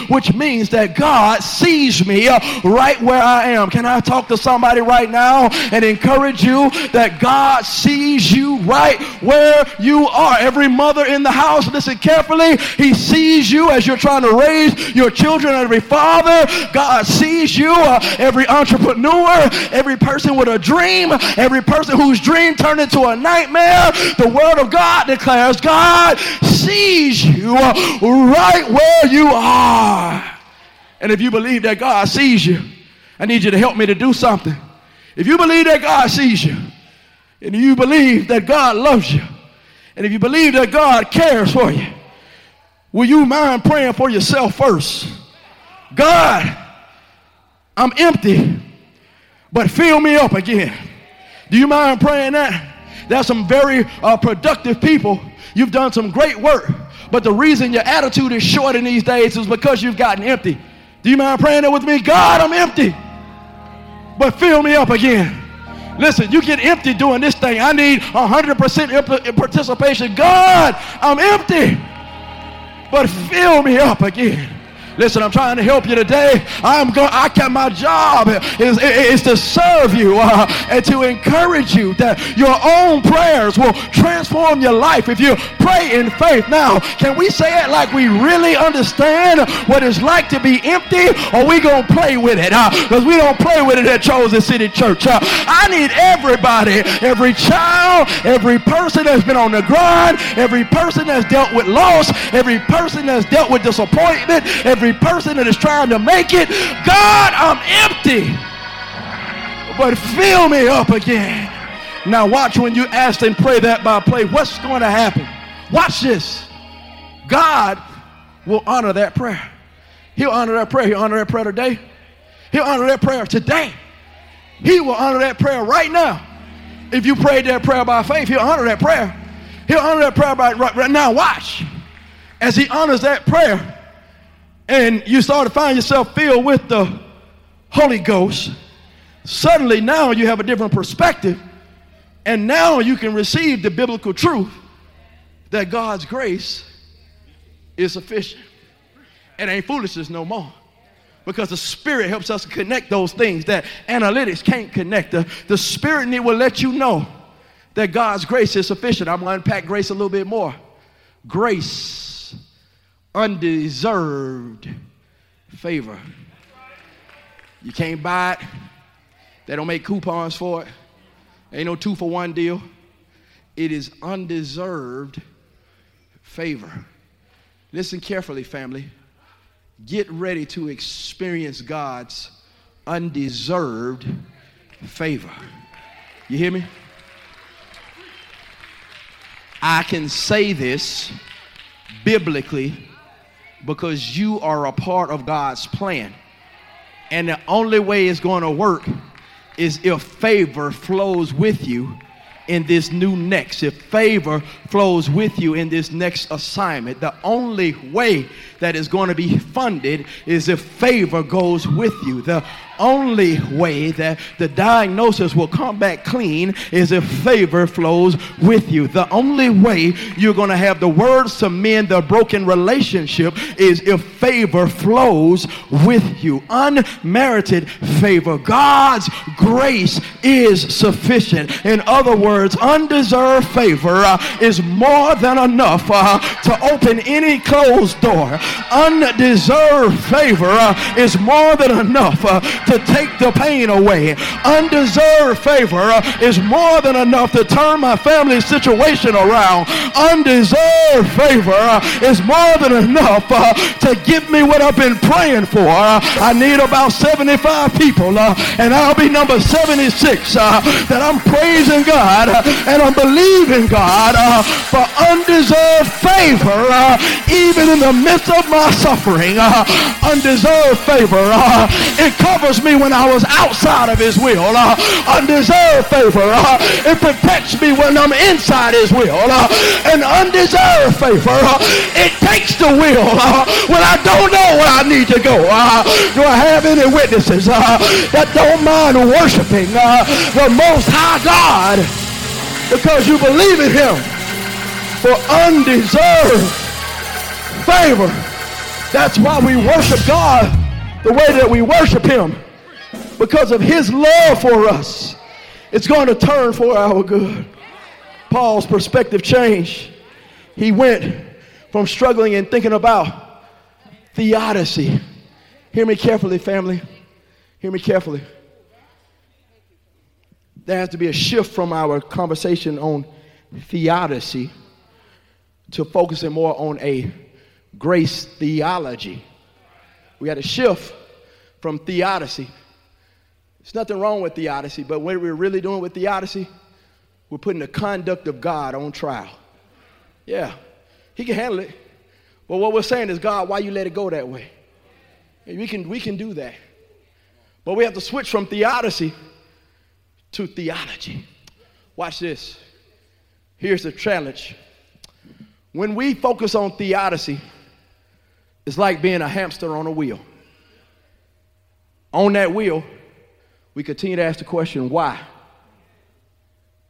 which means that God sees me uh, right where I am. Can I talk to somebody right now and encourage you that God sees you right where you are? Every mother in the house, listen carefully. He sees you as you're trying to raise your children. Every father, God sees you. Uh, every entrepreneur, every person with a dream, every person whose dream turned into a nightmare, the word of God declares God sees you right where you are. And if you believe that God sees you, I need you to help me to do something. If you believe that God sees you, and you believe that God loves you, and if you believe that God cares for you, will you mind praying for yourself first? God, I'm empty, but fill me up again. Do you mind praying that? There's some very uh, productive people. You've done some great work. But the reason your attitude is short in these days is because you've gotten empty. Do you mind praying that with me? God, I'm empty. But fill me up again. Listen, you get empty doing this thing. I need 100% participation. God, I'm empty. But fill me up again. Listen, I'm trying to help you today. I'm going. I can. My job is, is to serve you uh, and to encourage you that your own prayers will transform your life if you pray in faith. Now, can we say it like we really understand what it's like to be empty, or we gonna play with it? Because uh, we don't play with it at Chosen City Church. Uh, I need everybody, every child, every person that's been on the grind, every person that's dealt with loss, every person that's dealt with disappointment, every every person that is trying to make it. God, I'm empty, but fill me up again. Now, watch when you ask and pray that by play, what's going to happen? Watch this. God will honor that prayer. He'll honor that prayer. He'll honor that prayer today. He'll honor that prayer today. He will honor that prayer right now. If you prayed that prayer by faith, he'll honor that prayer. He'll honor that prayer by right, right now. Watch. As he honors that prayer, and you start to find yourself filled with the Holy Ghost, suddenly now you have a different perspective. And now you can receive the biblical truth that God's grace is sufficient. It ain't foolishness no more. Because the Spirit helps us connect those things that analytics can't connect. The, the Spirit will let you know that God's grace is sufficient. I'm going to unpack grace a little bit more. Grace, undeserved favor. You can't buy it. They don't make coupons for it. Ain't no two for one deal. It is undeserved favor. Listen carefully, family. Get ready to experience God's undeserved favor. You hear me? I can say this biblically because you are a part of God's plan. And the only way it's going to work is if favor flows with you in this new next, if favor flows with you in this next assignment, the only way that is going to be funded is if favor goes with you. The only way that the diagnosis will come back clean is if favor flows with you. The only way you're going to have the words to mend the broken relationship is if favor flows with you. Unmerited favor. God's grace is sufficient. In other words, undeserved favor uh, is more than enough uh, to open any closed door undeserved favor uh, is more than enough uh, to take the pain away. Undeserved favor uh, is more than enough to turn my family situation around. Undeserved favor uh, is more than enough uh, to give me what I've been praying for. Uh, I need about 75 people, uh, and I'll be number 76 uh, that I'm praising God and I'm believing God for undeserved favor, even in the midst of my suffering, undeserved favor. It covers me when I was outside of his will. Uh, undeserved favor. Uh, it protects me when I'm inside his will. Uh, and undeserved favor. Uh, it takes the will when I don't know where I need to go. do I have any witnesses that don't mind worshiping the Most High God because you believe in him for undeserved favor? That's why we worship God the way that we worship Him. Because of His love for us, it's going to turn for our good. Paul's perspective changed. He went from struggling and thinking about theodicy. Hear me carefully, family. Hear me carefully. There has to be a shift from our conversation on theodicy to focusing more on a grace theology. We had a shift from theodicy. There's nothing wrong with theodicy, but what we're really doing with theodicy, we're putting the conduct of God on trial. Yeah, He can handle it. But what we're saying is, God, why you let it go that way? We can, we can do that. But we have to switch from theodicy to theology. Watch this. Here's the challenge. When we focus on theodicy, it's like being a hamster on a wheel. On that wheel, we continue to ask the question, why?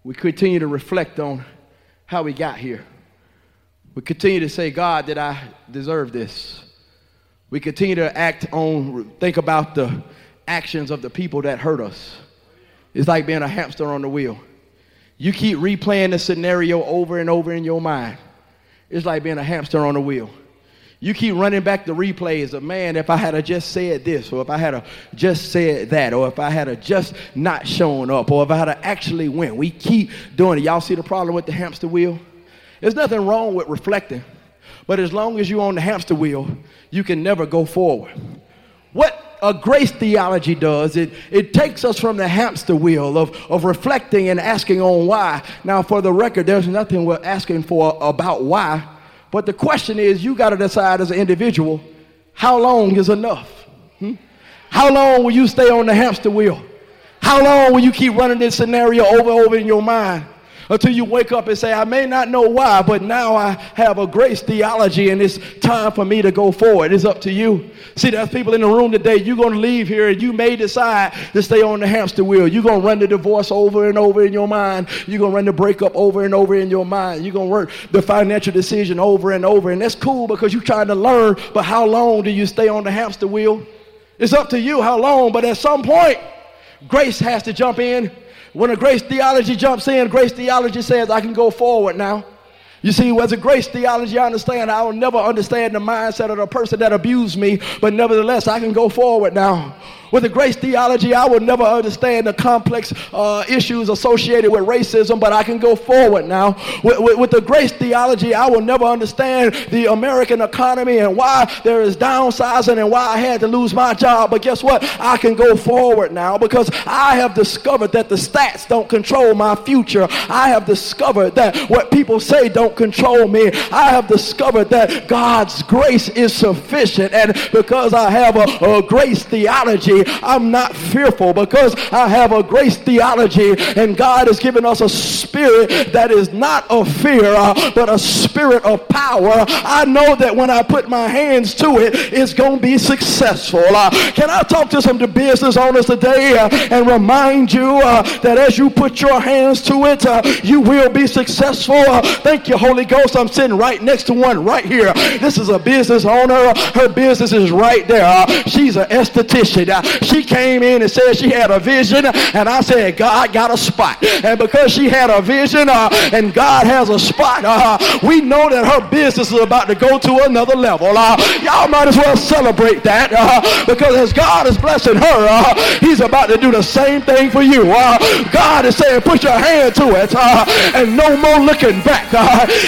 We continue to reflect on how we got here. We continue to say, God, did I deserve this? We continue to act on, think about the actions of the people that hurt us. It's like being a hamster on the wheel. You keep replaying the scenario over and over in your mind. It's like being a hamster on the wheel. You keep running back the replays of man, if I had just said this, or if I had just said that, or if I had just not shown up, or if I had actually went. We keep doing it. Y'all see the problem with the hamster wheel? There's nothing wrong with reflecting, but as long as you're on the hamster wheel, you can never go forward. What a grace theology does, it, it takes us from the hamster wheel of, of reflecting and asking on why. Now, for the record, there's nothing we're asking for about why, but the question is you got to decide as an individual how long is enough? Hmm? How long will you stay on the hamster wheel? How long will you keep running this scenario over and over in your mind? Until you wake up and say, I may not know why, but now I have a grace theology and it's time for me to go forward. It's up to you. See, there's people in the room today. You're going to leave here and you may decide to stay on the hamster wheel. You're going to run the divorce over and over in your mind. You're going to run the breakup over and over in your mind. You're going to work the financial decision over and over. And that's cool because you're trying to learn, but how long do you stay on the hamster wheel? It's up to you how long, but at some point, grace has to jump in when a grace theology jumps in, grace theology says, I can go forward now. You see, as a grace theology, I understand I will never understand the mindset of the person that abused me, but nevertheless, I can go forward now. With the grace theology, I will never understand the complex uh, issues associated with racism, but I can go forward now. With, with, with, the grace theology, I will never understand the American economy and why there is downsizing and why I had to lose my job. But guess what? I can go forward now because I have discovered that the stats don't control my future. I have discovered that what people say don't control me. I have discovered that God's grace is sufficient. And because I have a, a grace theology, I'm not fearful because I have a grace theology and God has given us a spirit that is not of fear uh, but a spirit of power. I know that when I put my hands to it, it's going to be successful. Uh, can I talk to some business owners today uh, and remind you uh, that as you put your hands to it, uh, you will be successful? Uh, thank you, Holy Ghost. I'm sitting right next to one right here. This is a business owner. Her business is right there. she's an esthetician. She came in and said she had a vision, and I said, God got a spot. And because she had a vision uh, and God has a spot, uh, we know that her business is about to go to another level. Uh, y'all might as well celebrate that uh, because as God is blessing her, uh, He's about to do the same thing for you. Uh, God is saying, put your hand to it and no more looking back.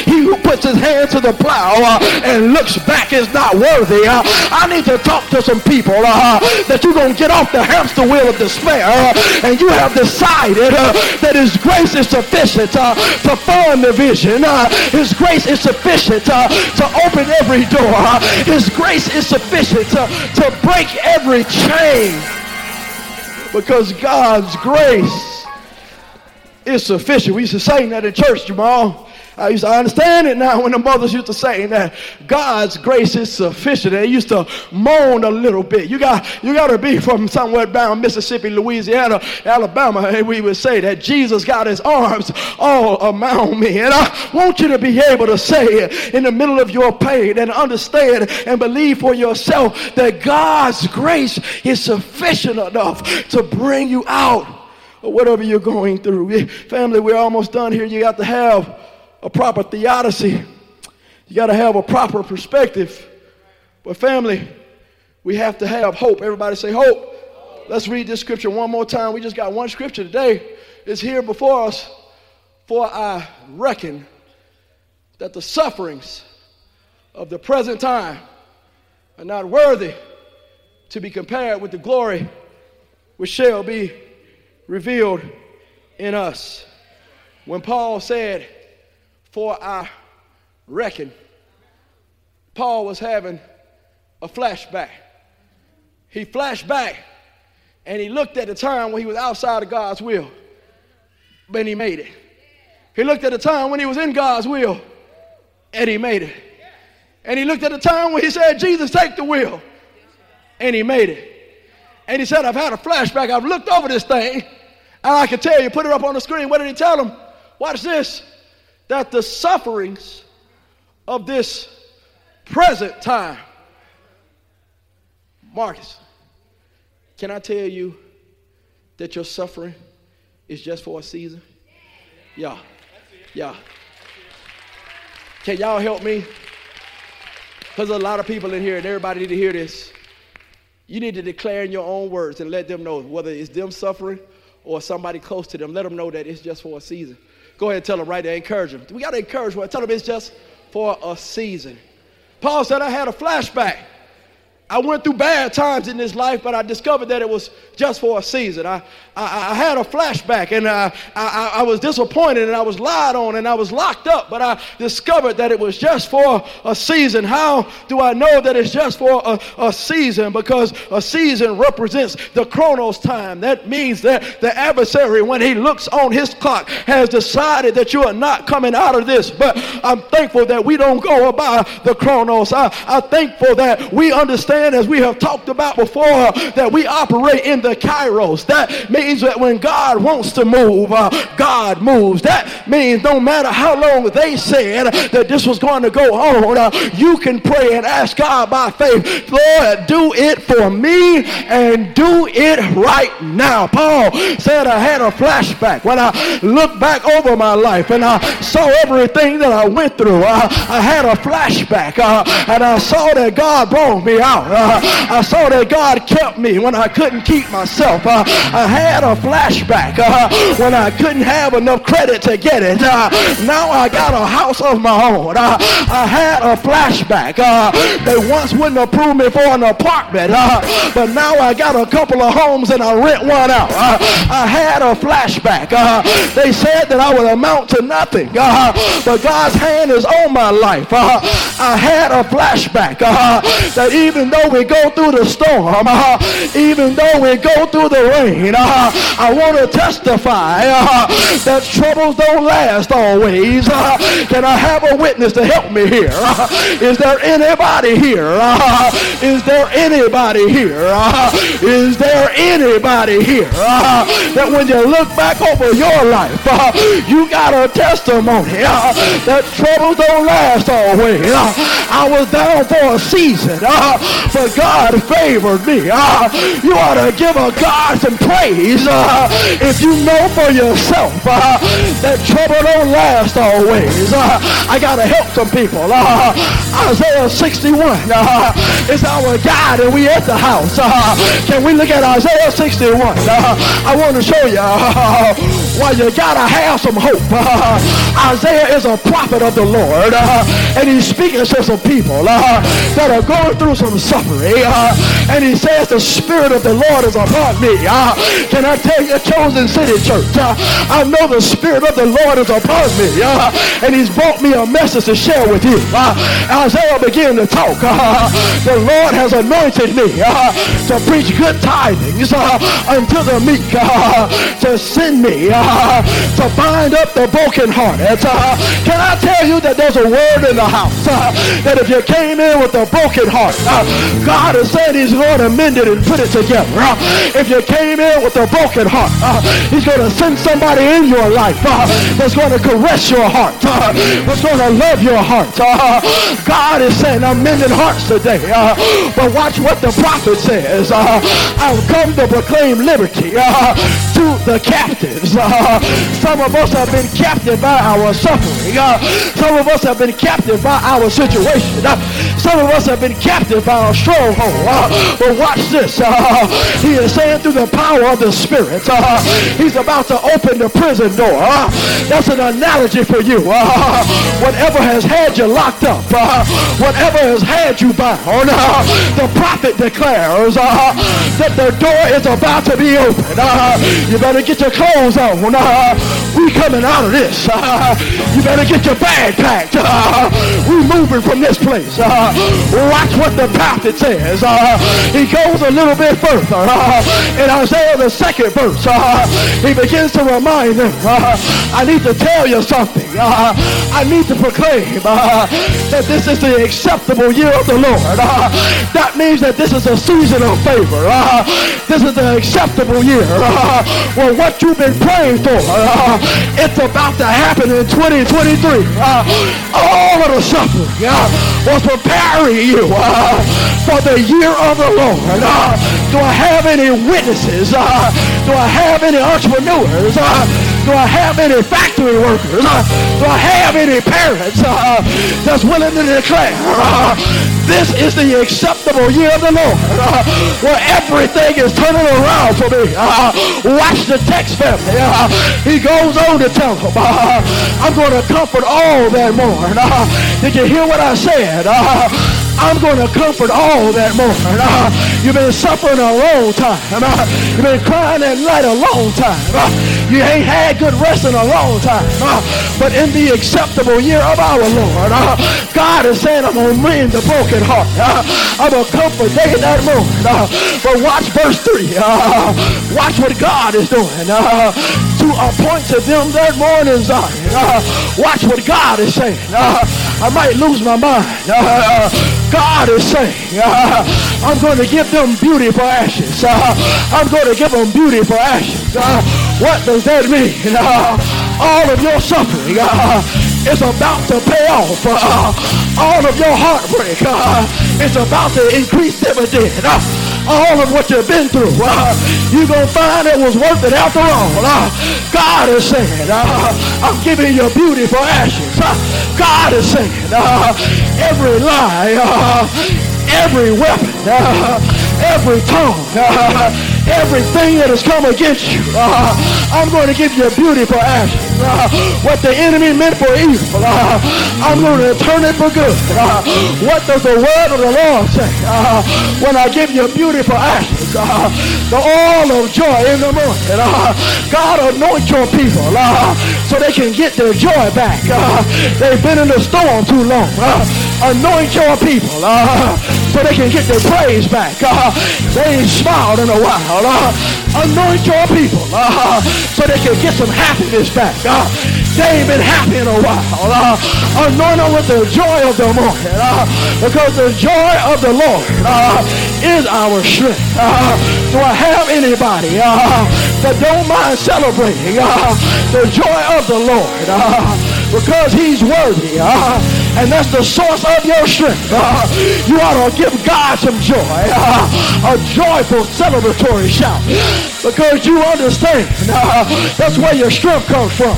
he who puts his hand to the plow and looks back is not worthy. I need to talk to some people that you're going to get off the hamster wheel of despair uh, and you have decided uh, that his grace is sufficient uh, to fund the vision. His grace is sufficient to open every door. His grace is sufficient to, to break every chain because God's grace is sufficient. We used to sing that in church, Jamal. I used to understand it now when the mothers used to say that God's grace is sufficient. They used to moan a little bit. You got you got to be from somewhere down Mississippi, Louisiana, Alabama, and we would say that Jesus got his arms all around me. And I want you to be able to say it in the middle of your pain and understand and believe for yourself that God's grace is sufficient enough to bring you out of whatever you're going through. Family, we're almost done here. You got to have a proper theodicy. You got to have a proper perspective. But, family, we have to have hope. Everybody say hope. Let's read this scripture one more time. We just got one scripture today. It's here before us. For I reckon that the sufferings of the present time are not worthy to be compared with the glory which shall be revealed in us. When Paul said, for I reckon Paul was having a flashback. He flashed back and he looked at the time when he was outside of God's will, but he made it. He looked at the time when he was in God's will and he made it. And he looked at the time when he said, Jesus, take the wheel, and he made it. And he said, I've had a flashback. I've looked over this thing, and I can tell you, put it up on the screen. What did he tell him? Watch this that the sufferings of this present time, Marcus, can I tell you that your suffering is just for a season? Yeah. Yeah. Can y'all help me? Because a lot of people in here, and everybody need to hear this. You need to declare in your own words and let them know whether it's them suffering or somebody close to them. Let them know that it's just for a season. Go ahead and tell them right there, encourage them. We got to encourage them. Tell them it's just for a season. Paul said, I had a flashback. I went through bad times in this life, but I discovered that it was just for a season. I, I, I had a flashback and uh, I, I, was disappointed and I was lied on and I was locked up, but I discovered that it was just for a season. How do I know that it's just for a, a season? Because a season represents the chronos time. That means that the adversary, when he looks on his clock, has decided that you are not coming out of this. But I'm thankful that we don't go by the chronos. I, I'm thankful that we understand understand, as we have talked about before, that we operate in the kairos. That means that when God wants to move, uh, God moves. That means no matter how long they said that this was going to go on, uh, you can pray and ask God by faith, Lord, do it for me and do it right now. Paul said, I had a flashback when I looked back over my life and I saw everything that I went through. Uh, I had a flashback uh, and I saw that God brought me out. Uh, I saw that God kept me when I couldn't keep myself. Uh, I had a flashback uh, when I couldn't have enough credit to get it. Uh, now I got a house of my own. Uh, I had a flashback. Uh, they once wouldn't approve me for an apartment, but now I got a couple of homes and I rent one out. I had a flashback. they said that I would amount to nothing, but God's hand is on my life. I had a flashback that even though though we go through the storm, uh, even though we go through the rain, uh, I want to testify uh, that troubles don't last always. Uh, can I have a witness to help me here? Uh, is there anybody here? Uh, is there anybody here? is there anybody here that when you look back over your life, you got a testimony that troubles don't last always. I was down for a season, but God favored me. Uh, you ought to give a God some praise uh, if you know for yourself uh, that trouble don't last always. Uh, I got to help some people. Uh, Isaiah 61 uh, is our God and we at the house. can we look at Isaiah 61? I want to show you why you got to have some hope. Isaiah is a prophet of the Lord and he's speaking to some people that are going through some suffering. Uh, and he says, the Spirit of the Lord is upon me. Uh, can I tell you, Chosen City Church, uh, I know the Spirit of the Lord is upon me. Uh, and he's brought me a message to share with you. Uh, Isaiah began to talk. Uh, the Lord has anointed me uh, to preach good tidings uh, unto the meek, uh, to send me uh, to bind up the brokenhearted. Uh, can I tell you that there's a word in the house uh, that if you came in with a broken heart, uh, God has said he's going to mend it and put it together. Uh, if you came in with a broken heart, uh, he's going to send somebody in your life uh, that's going to caress your heart, that's going to love your heart. God is saying, I'm mending hearts today. But watch what the prophet says. I've come to proclaim liberty to the captives. Uh, some of us have been captive by our suffering. Uh, some of us have been captive by our situation. Uh, some of us have been captive by our stronghold. Uh, but watch this. Uh, he is saying through the power of the Spirit, uh, he's about to open the prison door. That's an analogy for you. Whatever has had you locked up, whatever has had you bound, the prophet declares that the door is about to be opened. You better get your clothes on. Uh, we coming out of this. Uh, you better get your bag packed. Uh, we moving from this place. Watch what the prophet says. He goes a little bit further. In Isaiah the second verse, he begins to remind them, I need to tell you something. Uh, I need to proclaim uh, that this is the acceptable year of the Lord. Uh, that means that this is a season of favor. Uh, this is the acceptable year. Uh, well, what you've been praying for, uh, it's about to happen in 2023. Uh, all of the suffering was preparing you for the year of the Lord. Do I have any witnesses? Do I have any entrepreneurs? Do I have any factory workers? Uh, do I have any parents uh, that's willing to declare uh, this is the acceptable year of the Lord uh, where everything is turning around for me. Uh, watch the text family. Uh, he goes on to tell them, I'm going to comfort all that mourn. Did you hear what I said? Uh, I'm going to comfort all that mourn. Uh, you've been suffering a long time. Uh, you've been crying at night a long time. Uh, you ain't had good rest in a long time. Uh, but in the acceptable year of our Lord, uh, God is saying, I'm going to mend the broken heart. Uh, I'm going to comfort they that mourn. but watch verse 3. watch what God is doing. to appoint to them that mourn in Zion. watch what God is saying. I might lose my mind. God is saying, uh, I'm going to give them beauty for ashes. Uh, I'm going to give them beauty for ashes. Uh, what does that mean? Uh, all of your suffering uh, is about to pay off. Uh, all of your heartbreak is about to increase dividend all of what you've been through, uh, you're going to find it was worth it after all. Uh, God is saying, uh, I'm giving you beauty for ashes. God is saying, every lie, every weapon, every tongue, everything that has come against you. Uh, I'm going to give you beauty for ashes. Uh, what the enemy meant for evil, uh, I'm going to turn it for good. Uh, what does the word of the Lord say? Uh, when I give you beauty for ashes, uh, the oil of joy in the morning. God anoint your people so they can get their joy back. they've been in the storm too long. anoint your people so they can get their praise back. they ain't smiled in a while. Uh, anoint your people uh, so they can get some happiness back. Uh, they ain't been happy in a while. Uh, anoint them with the joy of the morning uh, because the joy of the Lord uh, is our strength. Uh, do I have anybody uh, that don't mind celebrating uh, the joy of the Lord uh, because he's worthy? Uh, and that's the source of your strength. Uh, you ought to give God some joy, uh, a joyful celebratory shout, because you understand uh, that's where your strength comes from.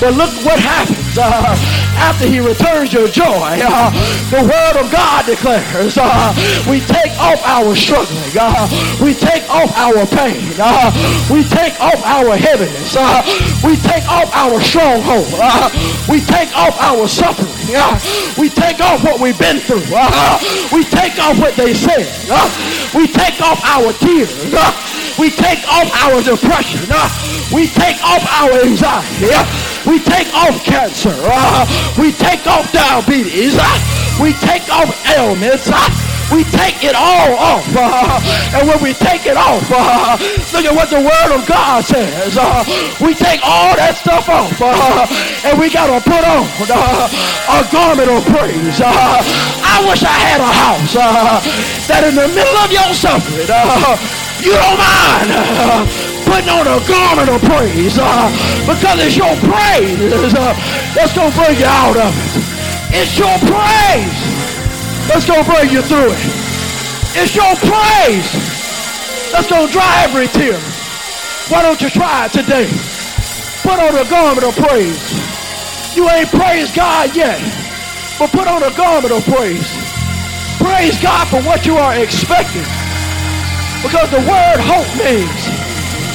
But look what happens uh, after he returns your joy. Uh, the word of God declares we take off our struggling, we take off our pain, we take off our heaviness, we take off our stronghold, we take off our suffering. Uh, we take off what we've been through. Uh, we take off what they said. Uh, we take off our tears. Uh, we take off our depression. We take off our anxiety. We take off cancer. We take off diabetes. We take off ailments. We take it all off. And when we take it off, look at what the word of God says. We take all that stuff off and we got to put on a garment of praise. I wish I had a house that in the middle of your suffering, you don't mind putting on a garment of praise uh, because it's your praise uh, that's going to bring you out of it. It's your praise that's going to bring you through it. It's your praise that's going to dry every tear. Why don't you try it today? Put on a garment of praise. You ain't praised God yet, but put on a garment of praise. Praise God for what you are expecting. Because the word hope means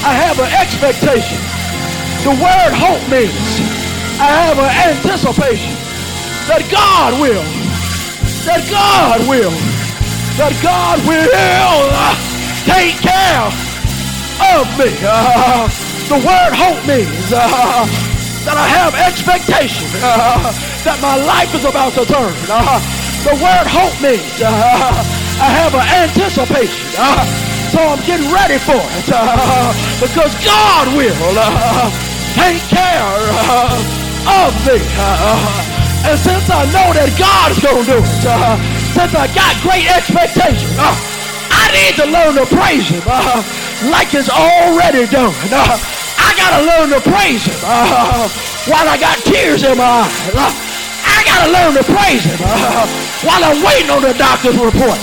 I have an expectation. The word hope means I have an anticipation that God will that God will, that God will take care of me. Uh, the word hope means uh, that I have expectation uh, that my life is about to turn. The word hope means I have an anticipation. So I'm getting ready for it because God will take care of me. And since I know that God's going to do it, uh, since I got great expectations, uh, I need to learn to praise him uh, like it's already done. Uh, I got to learn to praise him uh, while I got tears in my eyes. Uh, I got to learn to praise him while I'm waiting on the doctor's report.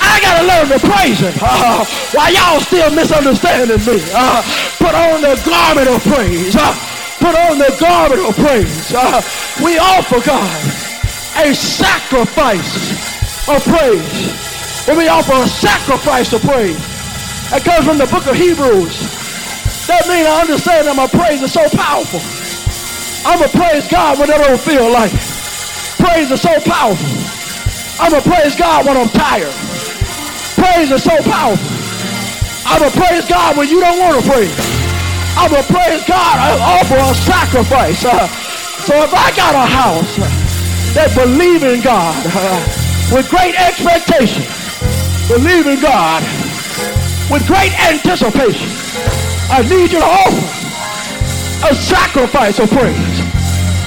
I got to learn to praise him uh, while y'all still misunderstanding me. Uh, put on the garment of praise uh, put on the garment of praise. Uh, we offer God a sacrifice of praise. When we offer a sacrifice of praise, that comes from the book of Hebrews. That means I understand that my praise is so powerful. I'm going to praise God when I don't feel like it. Praise is so powerful. I'm going to praise God when I'm tired. Praise is so powerful. I'm going to praise God when you don't want to praise. I'm going to praise God and offer a sacrifice. Uh, so if I got a house that believe in God uh, with great expectation, believe in God with great anticipation, I need you to offer a sacrifice of praise.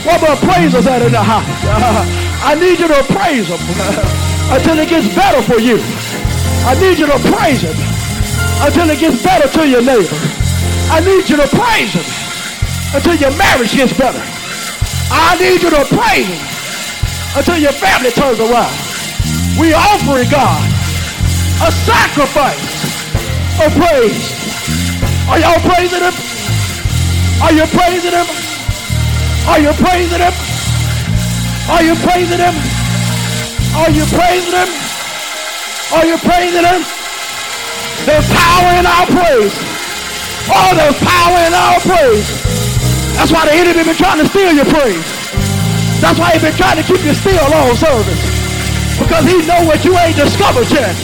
What about praisers that in the house? Uh, I need you to praise them uh, until it gets better for you. I need you to praise him until it gets better to your neighbor. I need you to praise him until your marriage gets better. I need you to praise him until your family turns around. We offering God a sacrifice of praise. Are y'all praising him? Are you praising him? Are you praising him? Are you praising him? Are you praising him? Are you praising him? There's power in our praise. Oh, there's power in our praise. That's why the enemy been trying to steal your praise. That's why he been trying to keep you still all service. Because he know what you ain't discovered yet.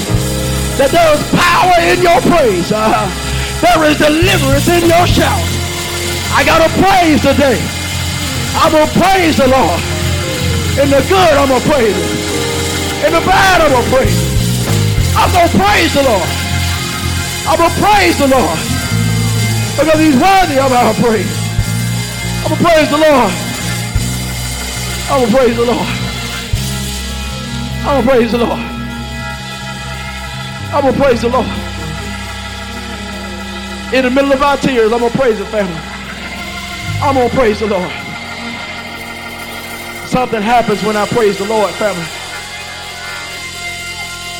That there is power in your praise. Uh-huh. there is deliverance in your shout. I got to praise today. I'm going to praise the Lord. In the good, I'm going to praise him. In the bad, I'm going to praise him. I'm going to praise the Lord. I'm going to praise the Lord. Because he's worthy of our praise. I'm going to praise the Lord. I'm going to praise the Lord. I'm going to praise the Lord. I'm going to praise the Lord. In the middle of our tears, I'm going to praise the family. I'm going to praise the Lord. Something happens when I praise the Lord, family.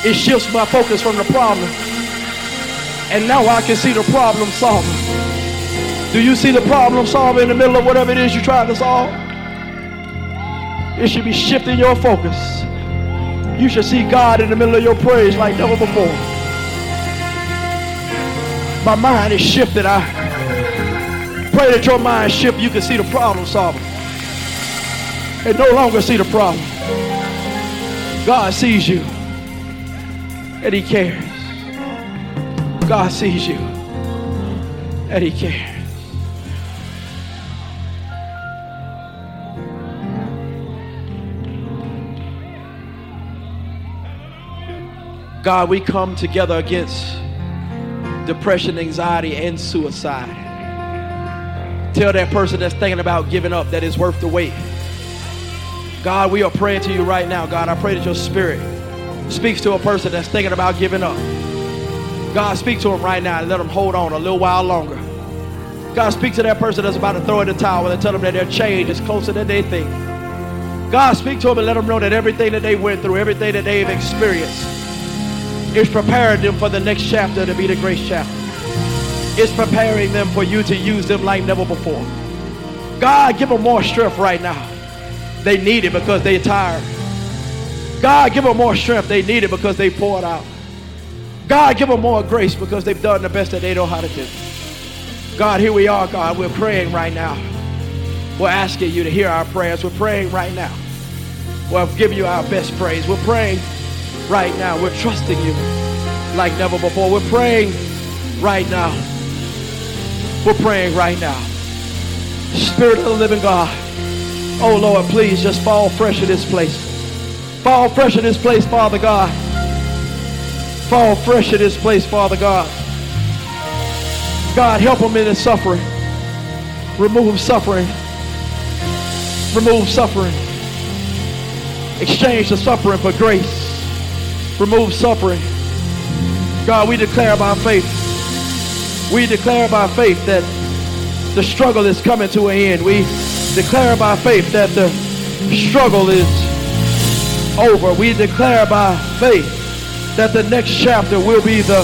It shifts my focus from the problem. And now I can see the problem solver. Do you see the problem solver in the middle of whatever it is you're trying to solve? It should be shifting your focus. You should see God in the middle of your praise like never before. My mind is shifted. I pray that your mind shift. You can see the problem solver and no longer see the problem. God sees you and he cares. God sees you and he cares. God, we come together against depression, anxiety, and suicide. Tell that person that's thinking about giving up that it's worth the wait. God, we are praying to you right now. God, I pray that your spirit speaks to a person that's thinking about giving up. God, speak to them right now and let them hold on a little while longer. God, speak to that person that's about to throw in the towel and tell them that their change is closer than they think. God, speak to them and let them know that everything that they went through, everything that they've experienced, is preparing them for the next chapter to be the grace chapter. It's preparing them for you to use them like never before. God, give them more strength right now. They need it because they're tired. God, give them more strength. They need it because they poured out. God, give them more grace because they've done the best that they know how to do. God, here we are, God. We're praying right now. We're asking you to hear our prayers. We're praying right now. We'll give you our best praise. We're praying right now. We're trusting you like never before. We're praying right now. We're praying right now. Spirit of the living God. Oh Lord, please just fall fresh in this place. Fall fresh in this place, Father God. Fall fresh in this place, Father God. God, help them in their suffering. Remove suffering. Remove suffering. Exchange the suffering for grace. Remove suffering. God, we declare by faith. We declare by faith that the struggle is coming to an end. We declare by faith that the struggle is over. We declare by faith that the next chapter will be the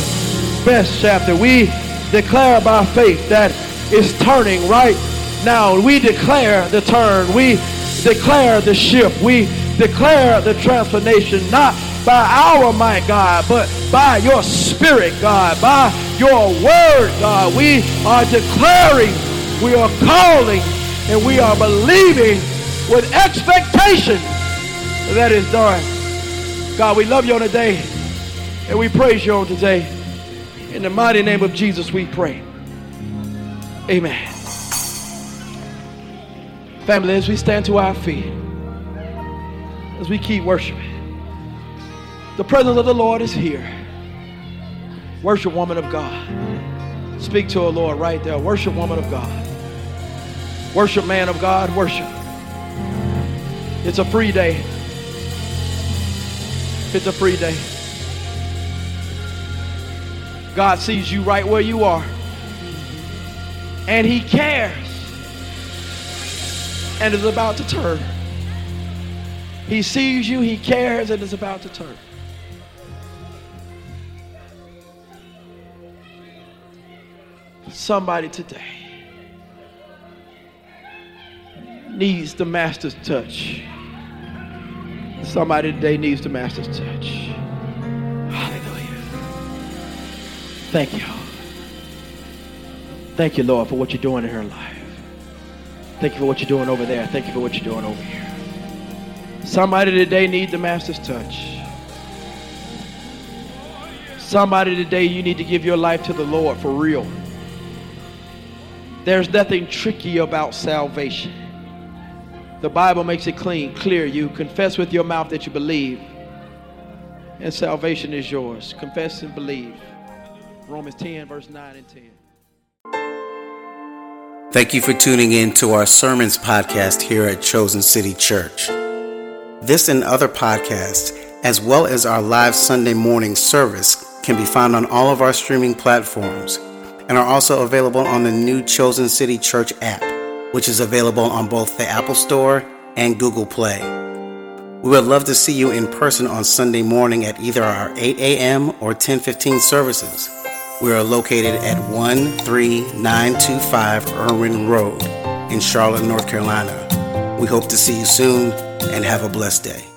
best chapter. We declare by faith that it's turning right now. We declare the turn. We declare the shift. We declare the transformation, not by our might, God, but by your spirit, God, by your word, God. We are declaring, we are calling, and we are believing with expectation that is done. God, we love you on today and we praise you on today. In the mighty name of Jesus, we pray. Amen. Family, as we stand to our feet, as we keep worshiping, the presence of the Lord is here. Worship, woman of God. Speak to her, Lord, right there. Worship, woman of God. Worship, man of God. Worship. It's a free day. It's a free day. God sees you right where you are. And He cares. And is about to turn. He sees you, He cares, and is about to turn. Somebody today needs the Master's touch. Somebody today needs the Master's touch. Hallelujah. Thank you. Thank you, Lord, for what you're doing in her life. Thank you for what you're doing over there. Thank you for what you're doing over here. Somebody today needs the Master's touch. Somebody today, you need to give your life to the Lord for real. There's nothing tricky about salvation. The Bible makes it clean, clear. You confess with your mouth that you believe, and salvation is yours. Confess and believe. Romans 10, verse 9 and 10. Thank you for tuning in to our sermons podcast here at Chosen City Church. This and other podcasts, as well as our live Sunday morning service, can be found on all of our streaming platforms and are also available on the new Chosen City Church app, which is available on both the Apple Store and Google Play. We would love to see you in person on Sunday morning at either our 8 a.m. or 1015 services. We are located at 13925 Irwin Road in Charlotte, North Carolina. We hope to see you soon and have a blessed day.